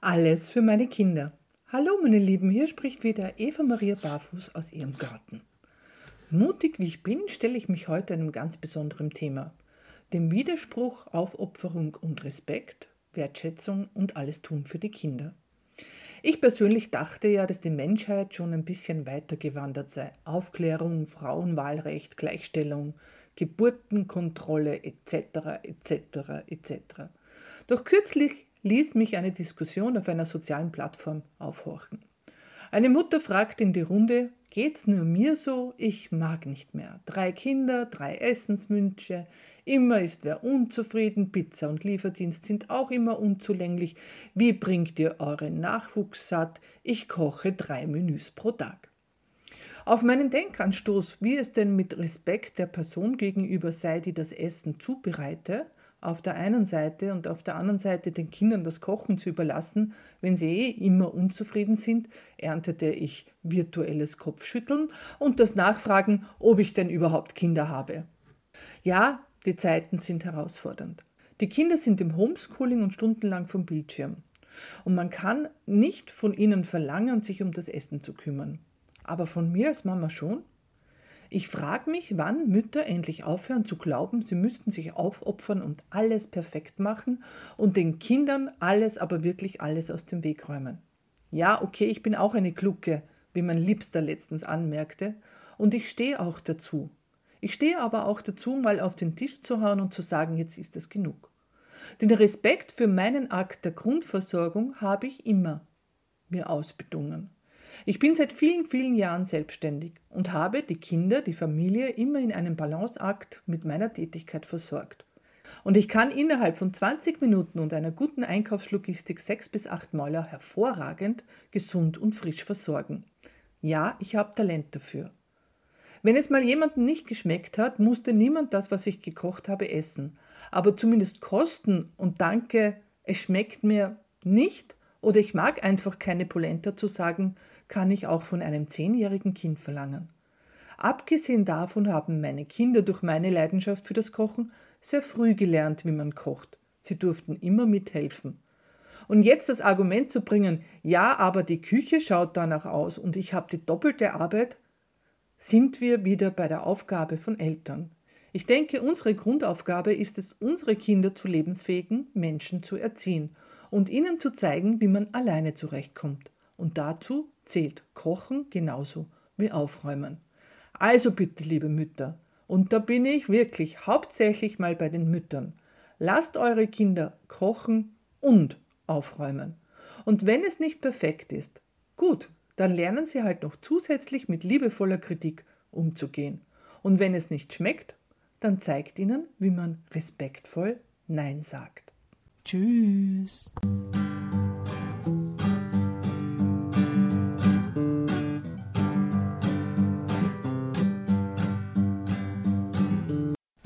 Alles für meine Kinder. Hallo meine Lieben, hier spricht wieder Eva Maria Barfuß aus ihrem Garten. Mutig wie ich bin, stelle ich mich heute einem ganz besonderen Thema, dem Widerspruch Aufopferung und Respekt, Wertschätzung und alles tun für die Kinder. Ich persönlich dachte ja, dass die Menschheit schon ein bisschen weiter gewandert sei. Aufklärung, Frauenwahlrecht, Gleichstellung, Geburtenkontrolle etc. etc. etc. Doch kürzlich ließ mich eine Diskussion auf einer sozialen Plattform aufhorchen. Eine Mutter fragt in die Runde, geht's nur mir so? Ich mag nicht mehr. Drei Kinder, drei Essenswünsche, immer ist wer unzufrieden, Pizza und Lieferdienst sind auch immer unzulänglich. Wie bringt ihr euren Nachwuchs satt? Ich koche drei Menüs pro Tag. Auf meinen Denkanstoß, wie es denn mit Respekt der Person gegenüber sei, die das Essen zubereite, auf der einen Seite und auf der anderen Seite den Kindern das Kochen zu überlassen, wenn sie eh immer unzufrieden sind, erntete ich virtuelles Kopfschütteln und das Nachfragen, ob ich denn überhaupt Kinder habe. Ja, die Zeiten sind herausfordernd. Die Kinder sind im Homeschooling und stundenlang vom Bildschirm. Und man kann nicht von ihnen verlangen, sich um das Essen zu kümmern. Aber von mir als Mama schon. Ich frage mich, wann Mütter endlich aufhören zu glauben, sie müssten sich aufopfern und alles perfekt machen und den Kindern alles, aber wirklich alles aus dem Weg räumen. Ja, okay, ich bin auch eine Glucke, wie mein Liebster letztens anmerkte, und ich stehe auch dazu. Ich stehe aber auch dazu, mal auf den Tisch zu hauen und zu sagen, jetzt ist es genug. Den Respekt für meinen Akt der Grundversorgung habe ich immer mir ausbedungen. Ich bin seit vielen, vielen Jahren selbstständig und habe die Kinder, die Familie immer in einem Balanceakt mit meiner Tätigkeit versorgt. Und ich kann innerhalb von 20 Minuten und einer guten Einkaufslogistik sechs bis acht Mäuler hervorragend, gesund und frisch versorgen. Ja, ich habe Talent dafür. Wenn es mal jemandem nicht geschmeckt hat, musste niemand das, was ich gekocht habe, essen. Aber zumindest kosten und danke, es schmeckt mir nicht oder ich mag einfach keine Polenta zu sagen, kann ich auch von einem zehnjährigen Kind verlangen. Abgesehen davon haben meine Kinder durch meine Leidenschaft für das Kochen sehr früh gelernt, wie man kocht. Sie durften immer mithelfen. Und jetzt das Argument zu bringen, ja, aber die Küche schaut danach aus und ich habe die doppelte Arbeit, sind wir wieder bei der Aufgabe von Eltern. Ich denke, unsere Grundaufgabe ist es, unsere Kinder zu lebensfähigen Menschen zu erziehen und ihnen zu zeigen, wie man alleine zurechtkommt. Und dazu zählt Kochen genauso wie Aufräumen. Also bitte, liebe Mütter, und da bin ich wirklich hauptsächlich mal bei den Müttern, lasst eure Kinder kochen und aufräumen. Und wenn es nicht perfekt ist, gut, dann lernen sie halt noch zusätzlich mit liebevoller Kritik umzugehen. Und wenn es nicht schmeckt, dann zeigt ihnen, wie man respektvoll Nein sagt. Tschüss.